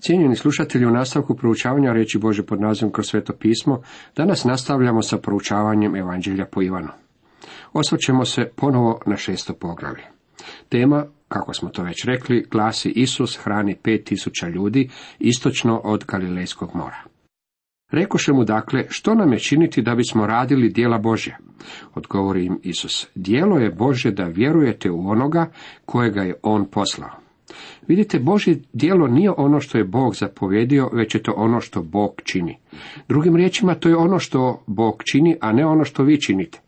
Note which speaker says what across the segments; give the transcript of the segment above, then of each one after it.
Speaker 1: Cijenjeni slušatelji, u nastavku proučavanja reći Bože pod nazivom kroz sveto pismo, danas nastavljamo sa proučavanjem Evanđelja po Ivanu. Osvrćemo se ponovo na šesto poglavlje. Tema, kako smo to već rekli, glasi Isus hrani pet tisuća ljudi istočno od Galilejskog mora. Rekoše mu dakle, što nam je činiti da bismo radili dijela Božja? Odgovori im Isus, dijelo je Božje da vjerujete u onoga kojega je On poslao. Vidite, Božje dijelo nije ono što je Bog zapovjedio, već je to ono što Bog čini. Drugim riječima, to je ono što Bog čini, a ne ono što vi činite.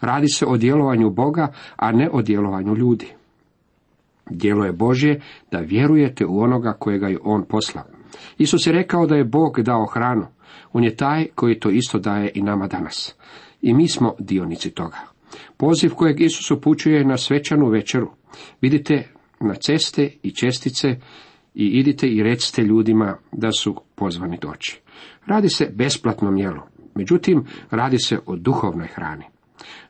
Speaker 1: Radi se o djelovanju Boga, a ne o djelovanju ljudi. Djelo je Božje da vjerujete u onoga kojega je On poslao. Isus je rekao da je Bog dao hranu. On je taj koji to isto daje i nama danas. I mi smo dionici toga. Poziv kojeg Isus upućuje na svečanu večeru. Vidite na ceste i čestice i idite i recite ljudima da su pozvani doći. Radi se besplatnom jelu, međutim radi se o duhovnoj hrani.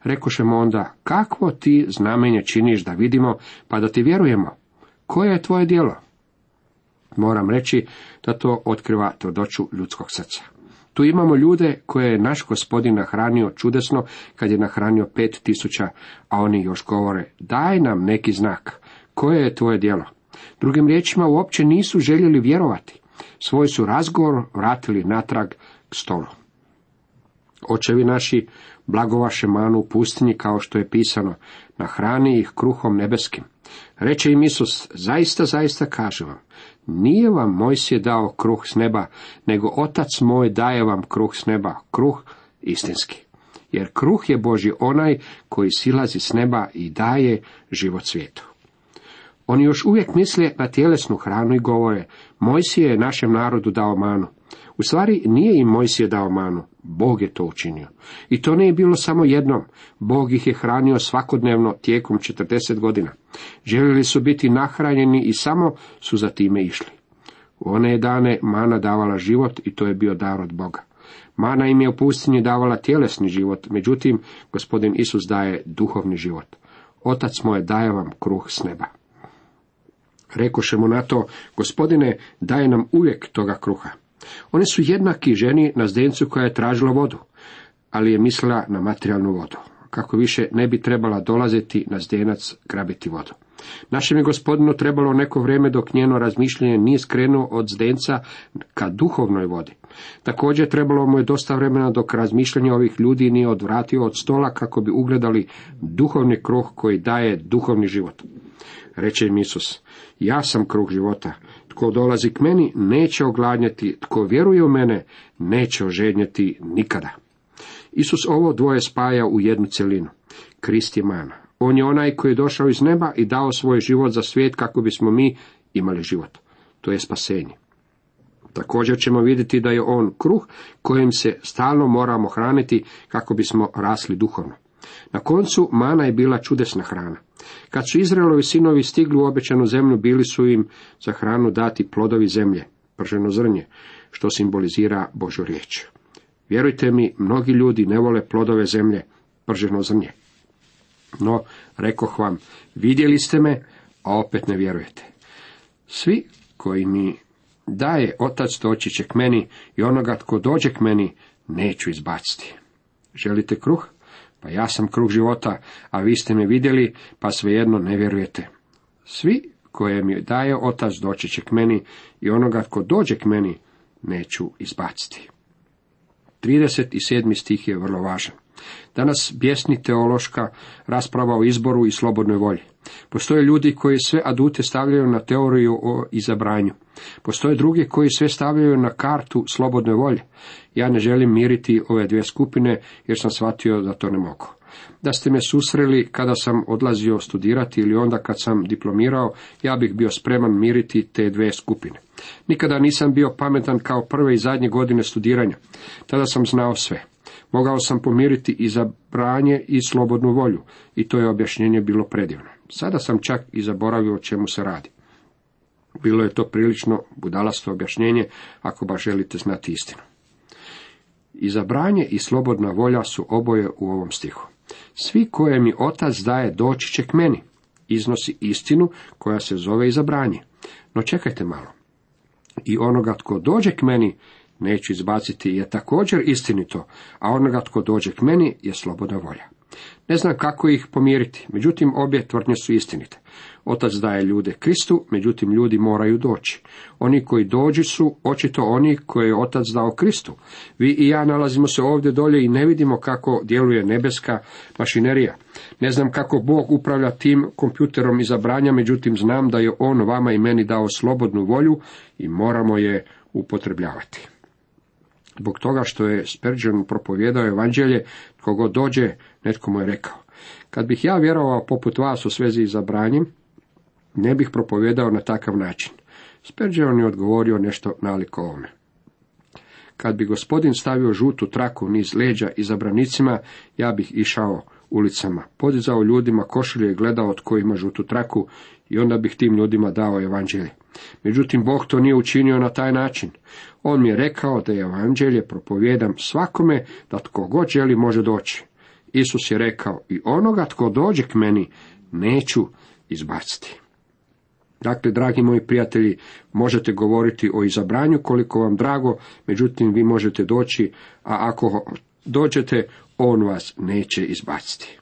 Speaker 1: Rekošemo onda, kakvo ti znamenje činiš da vidimo, pa da ti vjerujemo? Koje je tvoje djelo? Moram reći da to otkriva tvrdoću ljudskog srca. Tu imamo ljude koje je naš gospodin nahranio čudesno kad je nahranio pet tisuća, a oni još govore, daj nam neki znak, koje je tvoje djelo? Drugim riječima uopće nisu željeli vjerovati. Svoj su razgovor vratili natrag k stolu. Očevi naši blagovaše manu u pustinji kao što je pisano, na hrani ih kruhom nebeskim. Reče im Isus, zaista, zaista kažem vam, nije vam Mojsije dao kruh s neba, nego Otac moj daje vam kruh s neba, kruh istinski. Jer kruh je Boži onaj koji silazi s neba i daje život svijetu. Oni još uvijek misle na tjelesnu hranu i govore, Mojsije je našem narodu dao manu. U stvari nije im Mojsije dao manu, Bog je to učinio. I to nije bilo samo jednom, Bog ih je hranio svakodnevno tijekom 40 godina. Željeli su biti nahranjeni i samo su za time išli. U one je dane mana davala život i to je bio dar od Boga. Mana im je u pustinji davala tjelesni život, međutim, gospodin Isus daje duhovni život. Otac moj daje vam kruh s neba. Rekoše mu na to, gospodine, daje nam uvijek toga kruha. Oni su jednaki ženi na zdencu koja je tražila vodu, ali je mislila na materijalnu vodu. Kako više ne bi trebala dolaziti na zdenac grabiti vodu. Našem je gospodinu trebalo neko vrijeme dok njeno razmišljanje nije skrenuo od zdenca ka duhovnoj vodi. Također trebalo mu je dosta vremena dok razmišljanje ovih ljudi nije odvratio od stola kako bi ugledali duhovni kruh koji daje duhovni život. Reče im Isus, ja sam kruh života. Tko dolazi k meni, neće ogladnjati, tko vjeruje u mene, neće ožednjeti nikada. Isus ovo dvoje spaja u jednu cjelinu. Krist je mana. On je onaj koji je došao iz neba i dao svoj život za svijet kako bismo mi imali život. To je spasenje. Također ćemo vidjeti da je on kruh kojim se stalno moramo hraniti kako bismo rasli duhovno. Na koncu mana je bila čudesna hrana. Kad su Izraelovi sinovi stigli u obećanu zemlju, bili su im za hranu dati plodovi zemlje, prženo zrnje, što simbolizira Božu riječ. Vjerujte mi, mnogi ljudi ne vole plodove zemlje, prženo zrnje. No, rekoh vam, vidjeli ste me, a opet ne vjerujete. Svi koji mi daje otac doći će k meni i onoga tko dođe k meni neću izbaciti. Želite kruh? Pa ja sam kruh života, a vi ste me vidjeli, pa svejedno ne vjerujete. Svi koje mi daje otac doći će k meni i onoga tko dođe k meni neću izbaciti. 37. stih je vrlo važan. Danas bjesni teološka rasprava o izboru i slobodnoj volji. Postoje ljudi koji sve adute stavljaju na teoriju o izabranju. Postoje drugi koji sve stavljaju na kartu slobodne volje. Ja ne želim miriti ove dvije skupine jer sam shvatio da to ne mogu. Da ste me susreli kada sam odlazio studirati ili onda kad sam diplomirao, ja bih bio spreman miriti te dvije skupine. Nikada nisam bio pametan kao prve i zadnje godine studiranja. Tada sam znao sve. Mogao sam pomiriti i zabranje i slobodnu volju, i to je objašnjenje bilo predivno. Sada sam čak i zaboravio o čemu se radi. Bilo je to prilično budalasto objašnjenje, ako baš želite znati istinu. Izabranje i slobodna volja su oboje u ovom stihu. Svi koje mi otac daje doći će k meni, iznosi istinu koja se zove izabranje. No čekajte malo. i onoga tko dođe k meni neću izbaciti je također istinito, a onoga tko dođe k meni je slobodna volja. Ne znam kako ih pomiriti, međutim obje tvrdnje su istinite. Otac daje ljude Kristu, međutim ljudi moraju doći. Oni koji dođu su očito oni koje je Otac dao Kristu. Vi i ja nalazimo se ovdje dolje i ne vidimo kako djeluje nebeska mašinerija. Ne znam kako Bog upravlja tim kompjuterom izabranja, međutim znam da je On vama i meni dao slobodnu volju i moramo je upotrebljavati. Zbog toga što je Spurgeon propovjedao evanđelje, kogo dođe, netko mu je rekao. Kad bih ja vjerovao poput vas u svezi izabranjem, ne bih propovjedao na takav način. Spurgeon je odgovorio nešto naliko ovome. Kad bi gospodin stavio žutu traku niz leđa izabranicima, ja bih išao ulicama, podizao ljudima košulje i gledao od ima žutu traku i onda bih tim ljudima dao evanđelje. Međutim, Bog to nije učinio na taj način. On mi je rekao da je evanđelje propovjedam svakome da tko god želi može doći. Isus je rekao i onoga tko dođe k meni neću izbaciti. Dakle, dragi moji prijatelji, možete govoriti o izabranju koliko vam drago, međutim vi možete doći, a ako dođete, on vas neće izbaciti.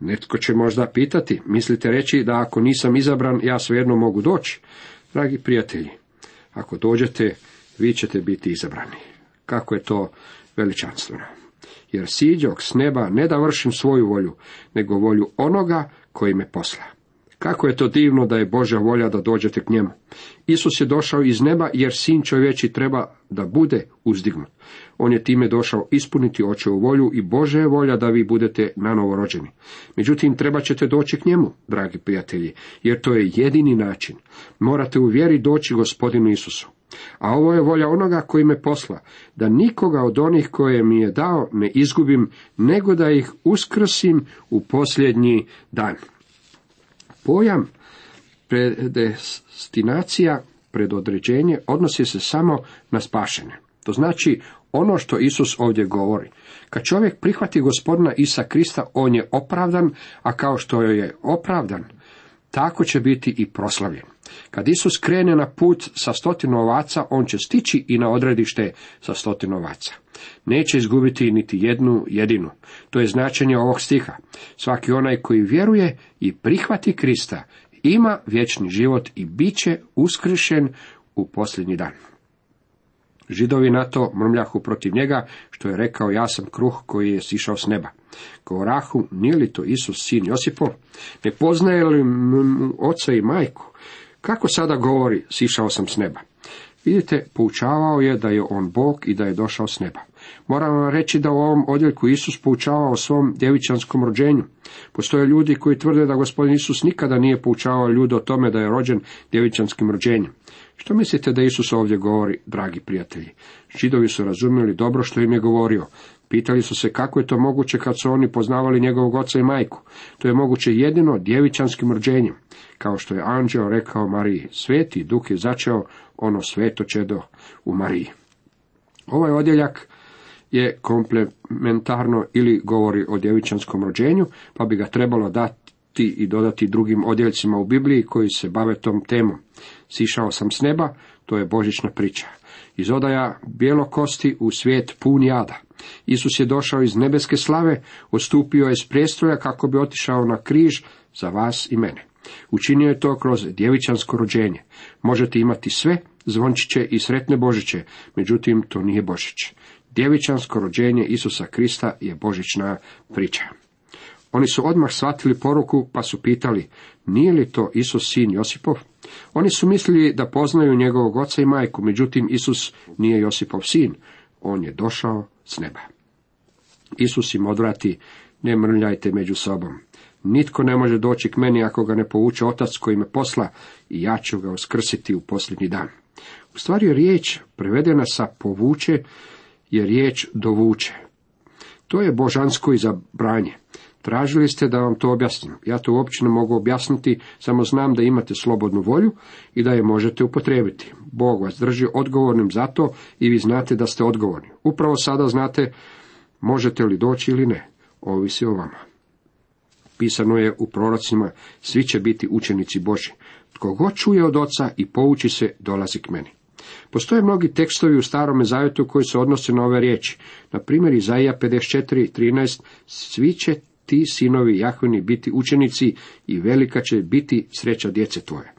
Speaker 1: Netko će možda pitati, mislite reći da ako nisam izabran, ja svejedno mogu doći? Dragi prijatelji, ako dođete, vi ćete biti izabrani. Kako je to veličanstveno. Jer siđok s neba ne da vršim svoju volju, nego volju onoga koji me posla. Kako je to divno da je Božja volja da dođete k njemu. Isus je došao iz neba jer sin čovječi treba da bude uzdignut. On je time došao ispuniti očevu volju i Bože je volja da vi budete nanovo rođeni. Međutim, treba ćete doći k njemu, dragi prijatelji, jer to je jedini način. Morate u vjeri doći gospodinu Isusu. A ovo je volja onoga koji me posla, da nikoga od onih koje mi je dao ne izgubim, nego da ih uskrsim u posljednji dan. Pojam predestinacija, predodređenje, odnosi se samo na spašene. To znači ono što Isus ovdje govori. Kad čovjek prihvati gospodina Isa Krista, on je opravdan, a kao što je opravdan, tako će biti i proslavljen. Kad Isus krene na put sa stotinu ovaca, on će stići i na odredište sa stotinu ovaca. Neće izgubiti niti jednu jedinu. To je značenje ovog stiha. Svaki onaj koji vjeruje i prihvati Krista ima vječni život i bit će uskršen u posljednji dan. Židovi na to mrmljahu protiv njega, što je rekao ja sam kruh koji je sišao s neba. Govorahu, nije li to Isus sin Josipov? Ne poznaje li mu oca i majku? Kako sada govori, sišao sam s neba? Vidite, poučavao je da je on Bog i da je došao s neba. Moram vam reći da u ovom odjeljku Isus poučavao o svom djevičanskom rođenju. Postoje ljudi koji tvrde da gospodin Isus nikada nije poučavao ljude o tome da je rođen djevičanskim rođenjem. Što mislite da Isus ovdje govori, dragi prijatelji? Židovi su razumjeli dobro što im je govorio. Pitali su se kako je to moguće kad su oni poznavali njegovog oca i majku. To je moguće jedino djevičanskim rođenjem. Kao što je anđeo rekao Mariji, sveti duh je začeo ono sveto čedo u Mariji. Ovaj odjeljak je komplementarno ili govori o djevičanskom rođenju, pa bi ga trebalo dati i dodati drugim odjeljcima u Bibliji koji se bave tom temom. Sišao sam s neba, to je božićna priča. Iz odaja bijelokosti u svijet pun jada. Isus je došao iz nebeske slave, odstupio je s prijestolja kako bi otišao na križ za vas i mene. Učinio je to kroz djevičansko rođenje. Možete imati sve, zvončiće i sretne Božiće, međutim to nije Božić. Djevičansko rođenje Isusa Krista je božićna priča. Oni su odmah shvatili poruku pa su pitali, nije li to Isus sin Josipov? Oni su mislili da poznaju njegovog oca i majku, međutim Isus nije Josipov sin, on je došao s neba. Isus im odvrati, ne mrljajte među sobom. Nitko ne može doći k meni ako ga ne povuče otac koji me posla i ja ću ga uskrsiti u posljednji dan. U stvari riječ prevedena sa povuče je riječ dovuče. To je božansko izabranje. Tražili ste da vam to objasnim. Ja to uopće ne mogu objasniti, samo znam da imate slobodnu volju i da je možete upotrijebiti. Bog vas drži odgovornim za to i vi znate da ste odgovorni. Upravo sada znate možete li doći ili ne. Ovisi o vama. Pisano je u prorocima, svi će biti učenici Boži. Tko god čuje od oca i pouči se, dolazi k meni. Postoje mnogi tekstovi u starome zavjetu koji se odnose na ove riječi. Na primjer, Izaija 54.13 Svi će ti sinovi Jahvini biti učenici i velika će biti sreća djece tvoje.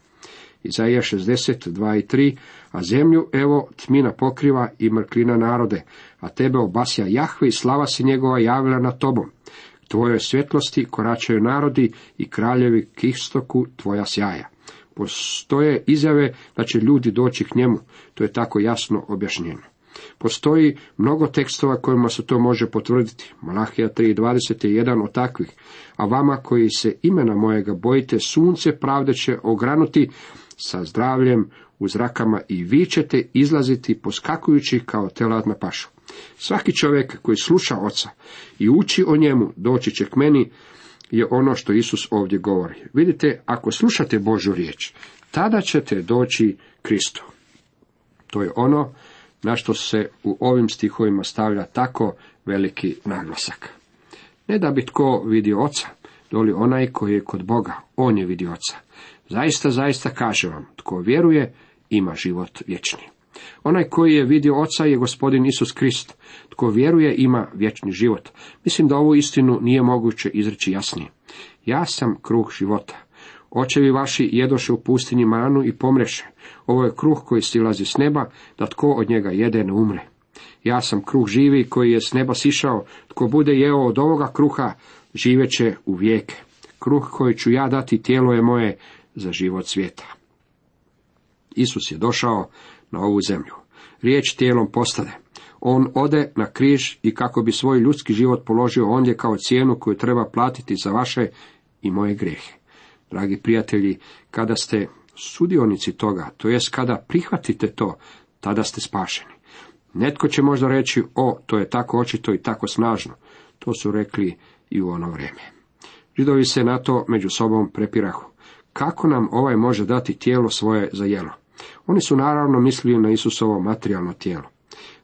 Speaker 1: Izaija 62 i 3, a zemlju evo tmina pokriva i mrklina narode, a tebe obasja Jahve i slava se njegova javila na tobom. Tvojoj svjetlosti koračaju narodi i kraljevi k istoku tvoja sjaja. Postoje izjave da će ljudi doći k njemu, to je tako jasno objašnjeno. Postoji mnogo tekstova kojima se to može potvrditi. Malahija 3.20 je jedan od takvih. A vama koji se imena mojega bojite, sunce pravde će ogranuti sa zdravljem u zrakama i vi ćete izlaziti poskakujući kao telad na pašu. Svaki čovjek koji sluša oca i uči o njemu doći će k meni je ono što Isus ovdje govori. Vidite, ako slušate Božu riječ, tada ćete doći Kristu. To je ono na što se u ovim stihovima stavlja tako veliki naglasak. Ne da bi tko vidio oca, doli onaj koji je kod Boga, on je vidio oca. Zaista, zaista kažem vam, tko vjeruje, ima život vječni. Onaj koji je vidio oca je gospodin Isus Krist. Tko vjeruje ima vječni život. Mislim da ovu istinu nije moguće izreći jasnije. Ja sam kruh života. Očevi vaši jedoše u pustinji manu i pomreše. Ovo je kruh koji stilazi s neba, da tko od njega jede ne umre. Ja sam kruh živi koji je s neba sišao, tko bude jeo od ovoga kruha, živeće u vijeke. Kruh koji ću ja dati tijelo je moje za život svijeta. Isus je došao na ovu zemlju. Riječ tijelom postade. On ode na križ i kako bi svoj ljudski život položio ondje kao cijenu koju treba platiti za vaše i moje grijehe. Dragi prijatelji, kada ste sudionici toga, to jest kada prihvatite to, tada ste spašeni. Netko će možda reći, o, to je tako očito i tako snažno. To su rekli i u ono vrijeme. Židovi se na to među sobom prepirahu. Kako nam ovaj može dati tijelo svoje za jelo? Oni su naravno mislili na Isusovo materijalno tijelo.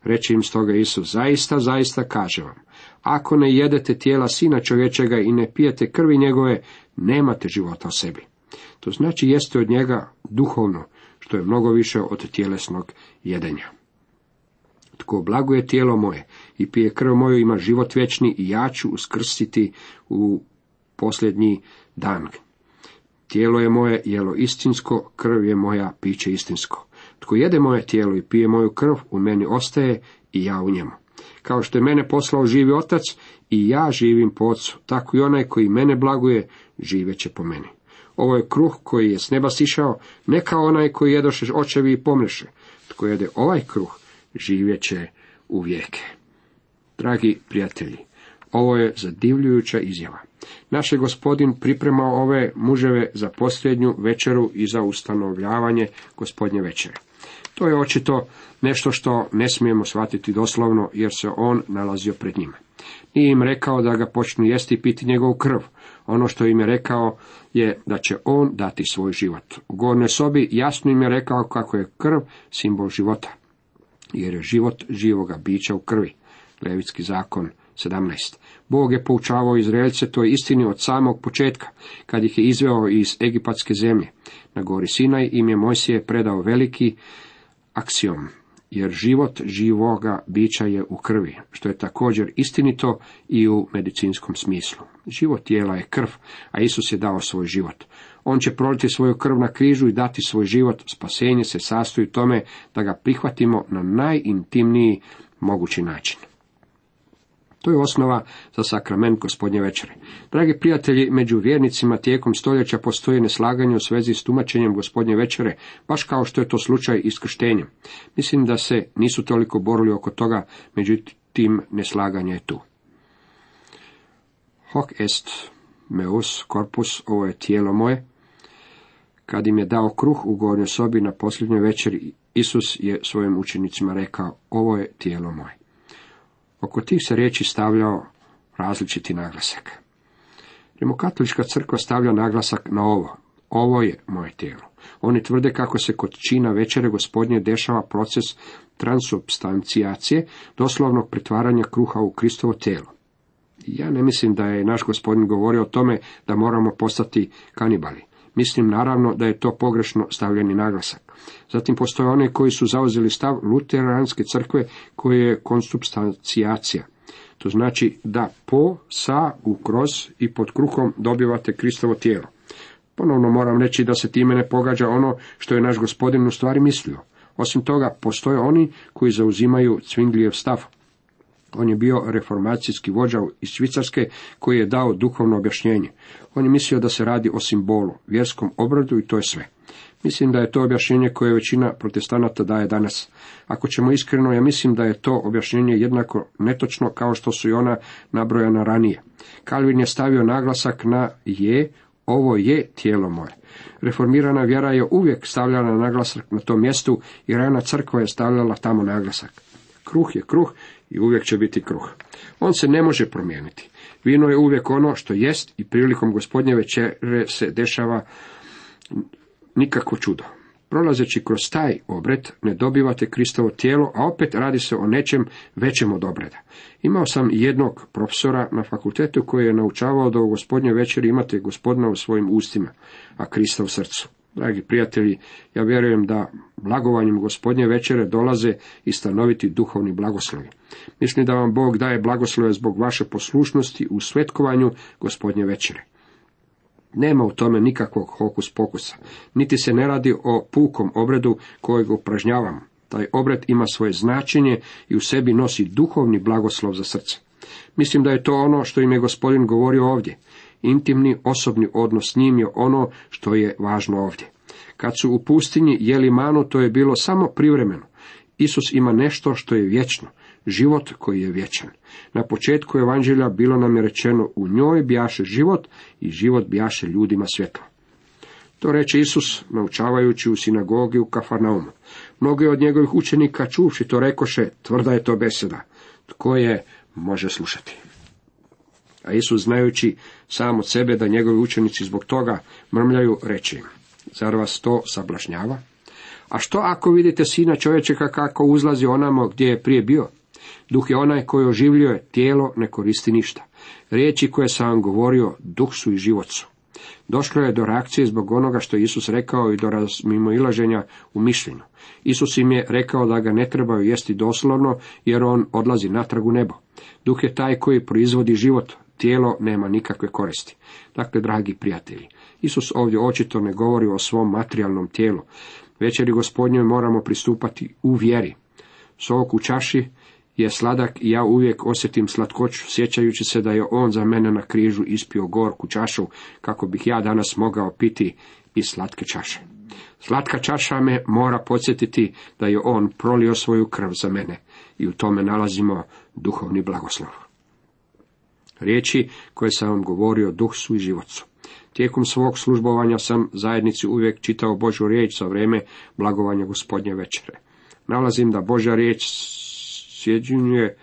Speaker 1: Reći im stoga Isus, zaista, zaista kaže vam, ako ne jedete tijela sina čovječega i ne pijete krvi njegove, nemate života u sebi. To znači jeste od njega duhovno, što je mnogo više od tjelesnog jedenja. Tko blaguje tijelo moje i pije krv moju ima život vječni i ja ću uskrstiti u posljednji dan. Tijelo je moje jelo istinsko, krv je moja piće istinsko. Tko jede moje tijelo i pije moju krv, u meni ostaje i ja u njemu. Kao što je mene poslao živi otac i ja živim po ocu, tako i onaj koji mene blaguje, živeće po meni. Ovo je kruh koji je s neba sišao, ne kao onaj koji jedoše očevi i pomreše. Tko jede ovaj kruh, živjeće u vijeke. Dragi prijatelji, ovo je zadivljujuća izjava. Naš je gospodin pripremao ove muževe za posljednju večeru i za ustanovljavanje gospodnje večere. To je očito nešto što ne smijemo shvatiti doslovno, jer se on nalazio pred njima. Nije im rekao da ga počnu jesti i piti njegovu krv. Ono što im je rekao je da će on dati svoj život. U gornjoj sobi jasno im je rekao kako je krv simbol života, jer je život živoga bića u krvi. Levitski zakon 17. Bog je poučavao Izraelce toj istini od samog početka, kad ih je izveo iz egipatske zemlje. Na gori Sinaj im je Mojsije predao veliki aksiom, jer život živoga bića je u krvi, što je također istinito i u medicinskom smislu. Život tijela je krv, a Isus je dao svoj život. On će proliti svoju krv na križu i dati svoj život. Spasenje se sastoji u tome da ga prihvatimo na najintimniji mogući način. To je osnova za sakrament gospodnje večere. Dragi prijatelji, među vjernicima tijekom stoljeća postoji neslaganje u svezi s tumačenjem gospodnje večere, baš kao što je to slučaj i s krštenjem. Mislim da se nisu toliko borili oko toga, međutim neslaganje je tu. Hoc est meus corpus, ovo je tijelo moje. Kad im je dao kruh u gornjoj sobi na posljednjoj večeri, Isus je svojim učenicima rekao, ovo je tijelo moje. Oko tih se riječi stavljao različiti naglasak. Rimokatolička crkva stavlja naglasak na ovo. Ovo je moje tijelo. Oni tvrde kako se kod čina večere gospodnje dešava proces transubstancijacije, doslovnog pretvaranja kruha u Kristovo tijelo. Ja ne mislim da je naš gospodin govorio o tome da moramo postati kanibali. Mislim naravno da je to pogrešno stavljeni naglasak. Zatim postoje oni koji su zauzeli stav luteranske crkve koje je konsubstancijacija. To znači da po, sa, u, kroz i pod kruhom dobivate Kristovo tijelo. Ponovno moram reći da se time ne pogađa ono što je naš gospodin u stvari mislio. Osim toga, postoje oni koji zauzimaju Cvinglijev stav. On je bio reformacijski vođa iz Švicarske koji je dao duhovno objašnjenje. On je mislio da se radi o simbolu, vjerskom obradu i to je sve. Mislim da je to objašnjenje koje većina protestanata daje danas. Ako ćemo iskreno, ja mislim da je to objašnjenje jednako netočno kao što su i ona nabrojana ranije. Kalvin je stavio naglasak na je, ovo je tijelo moje. Reformirana vjera je uvijek stavljala naglasak na tom mjestu i rana crkva je stavljala tamo naglasak. Kruh je kruh i uvijek će biti kruh. On se ne može promijeniti. Vino je uvijek ono što jest i prilikom gospodnje večere se dešava nikakvo čudo. Prolazeći kroz taj obred ne dobivate Kristovo tijelo, a opet radi se o nečem većem od obreda. Imao sam jednog profesora na fakultetu koji je naučavao da u gospodnje večeri imate gospodina u svojim ustima, a Krista u srcu. Dragi prijatelji, ja vjerujem da blagovanjem gospodnje večere dolaze i stanoviti duhovni blagoslovi. Mislim da vam Bog daje blagoslove zbog vaše poslušnosti u svetkovanju gospodnje večere. Nema u tome nikakvog hokus pokusa, niti se ne radi o pukom obredu kojeg upražnjavamo. Taj obred ima svoje značenje i u sebi nosi duhovni blagoslov za srce. Mislim da je to ono što im je gospodin govorio ovdje. Intimni osobni odnos s njim je ono što je važno ovdje. Kad su u pustinji jeli manu, to je bilo samo privremeno. Isus ima nešto što je vječno, život koji je vječan. Na početku evanđelja bilo nam je rečeno u njoj bijaše život i život bijaše ljudima svjetlo. To reče Isus, naučavajući u sinagogi u Kafarnaumu. Mnogi od njegovih učenika čuvši to rekoše, tvrda je to beseda. Tko je, može slušati. A Isus, znajući sam od sebe da njegovi učenici zbog toga mrmljaju, reče im, zar vas to sablašnjava? A što ako vidite sina čovječeka kako uzlazi onamo gdje je prije bio? Duh je onaj koji oživljuje, tijelo ne koristi ništa. Riječi koje sam vam govorio, duh su i život su. Došlo je do reakcije zbog onoga što je Isus rekao i do ilaženja u mišljenju. Isus im je rekao da ga ne trebaju jesti doslovno, jer on odlazi natrag u nebo. Duh je taj koji proizvodi život, tijelo nema nikakve koristi. Dakle, dragi prijatelji, Isus ovdje očito ne govori o svom materijalnom tijelu. Večeri gospodnjoj moramo pristupati u vjeri. Sok u čaši je sladak i ja uvijek osjetim slatkoću, sjećajući se da je on za mene na križu ispio gorku čašu, kako bih ja danas mogao piti i slatke čaše. Slatka čaša me mora podsjetiti da je on prolio svoju krv za mene i u tome nalazimo duhovni blagoslov. Riječi koje sam vam govorio duh su i život su. Tijekom svog službovanja sam zajednici uvijek čitao Božju riječ za vrijeme blagovanja gospodnje večere. Nalazim da Božja riječ sjeđunjuje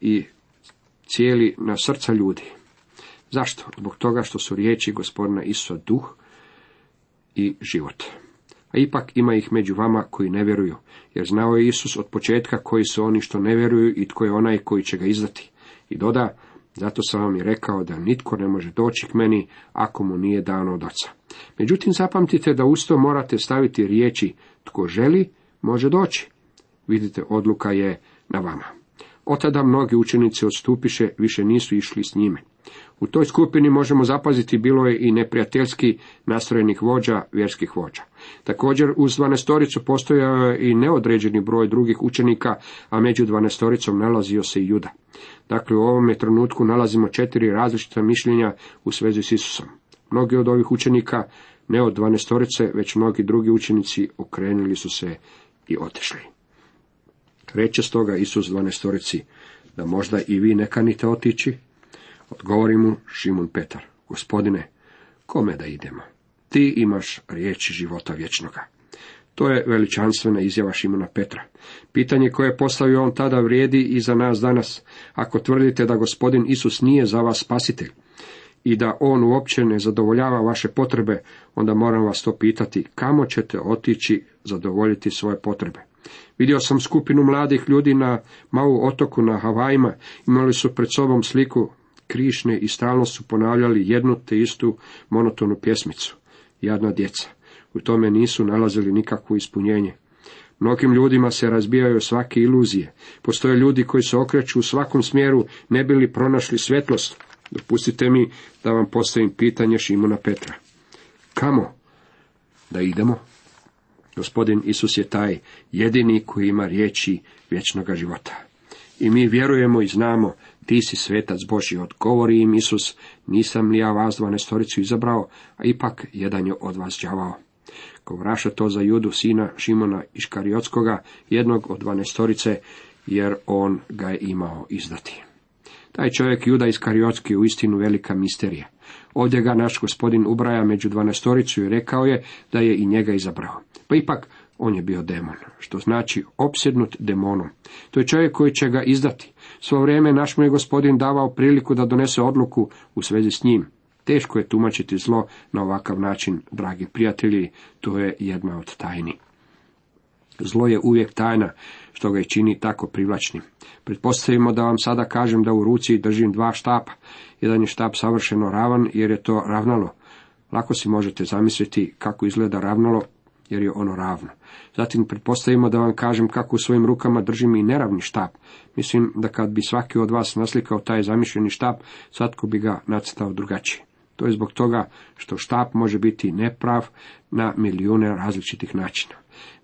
Speaker 1: i cijeli na srca ljudi. Zašto? Zbog toga što su riječi gospodina Isusa duh i život. A ipak ima ih među vama koji ne vjeruju, jer znao je Isus od početka koji su oni što ne vjeruju i tko je onaj koji će ga izdati. I doda, zato sam vam i rekao da nitko ne može doći k meni ako mu nije dano od oca. Međutim, zapamtite da usto morate staviti riječi tko želi, može doći. Vidite, odluka je na vama. Od tada mnogi učenici odstupiše, više nisu išli s njime. U toj skupini možemo zapaziti bilo je i neprijateljski nastrojenih vođa, vjerskih vođa. Također uz dvanestoricu postojao je i neodređeni broj drugih učenika, a među dvanestoricom nalazio se i Juda. Dakle, u ovome trenutku nalazimo četiri različita mišljenja u svezi s Isusom. Mnogi od ovih učenika, ne od dvanestorice, već mnogi drugi učenici okrenuli su se i otišli. Reče stoga Isus dvanestorici, da možda i vi ne kanite otići? Odgovori mu Šimun Petar, gospodine, kome da idemo? Ti imaš riječi života vječnoga. To je veličanstvena izjava Šimuna Petra. Pitanje koje je postavio on tada vrijedi i za nas danas. Ako tvrdite da gospodin Isus nije za vas spasitelj i da on uopće ne zadovoljava vaše potrebe, onda moram vas to pitati kamo ćete otići zadovoljiti svoje potrebe. Vidio sam skupinu mladih ljudi na Mau otoku na Havajima, imali su pred sobom sliku krišne i stalno su ponavljali jednu te istu monotonu pjesmicu. jadna djeca. U tome nisu nalazili nikakvo ispunjenje. Mnogim ljudima se razbijaju svake iluzije. Postoje ljudi koji se okreću u svakom smjeru, ne bi li pronašli svjetlost. Dopustite mi da vam postavim pitanje Šimuna Petra. Kamo da idemo? Gospodin Isus je taj jedini koji ima riječi vječnoga života. I mi vjerujemo i znamo, ti si svetac Boži, odgovori im Isus, nisam li ja vas dvanestoricu izabrao, a ipak jedan je od vas đavao. vraša to za judu sina Šimona Iškariotskoga, jednog od dvanestorice, jer on ga je imao izdati. Taj čovjek Juda Iskariotski je uistinu velika misterija. Ovdje ga naš gospodin ubraja među dvanastoricu i rekao je da je i njega izabrao. Pa ipak on je bio demon, što znači opsjednut demonom. To je čovjek koji će ga izdati. Svo vrijeme naš mu je gospodin davao priliku da donese odluku u svezi s njim. Teško je tumačiti zlo na ovakav način, dragi prijatelji, to je jedna od tajni. Zlo je uvijek tajna, što ga i čini tako privlačnim. Pretpostavimo da vam sada kažem da u ruci držim dva štapa. Jedan je štap savršeno ravan jer je to ravnalo. Lako si možete zamisliti kako izgleda ravnalo jer je ono ravno. Zatim pretpostavimo da vam kažem kako u svojim rukama držim i neravni štap. Mislim da kad bi svaki od vas naslikao taj zamišljeni štap, svatko bi ga nacrtao drugačije. To je zbog toga što štap može biti neprav na milijune različitih načina.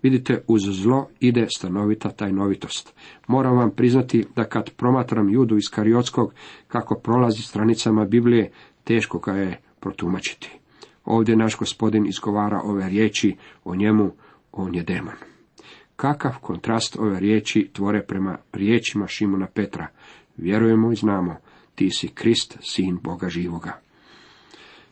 Speaker 1: Vidite, uz zlo ide stanovita tajnovitost. Moram vam priznati da kad promatram judu iz Kariotskog, kako prolazi stranicama Biblije, teško ga je protumačiti. Ovdje naš gospodin izgovara ove riječi o njemu, on je demon. Kakav kontrast ove riječi tvore prema riječima Šimona Petra. Vjerujemo i znamo, ti si Krist, sin Boga živoga.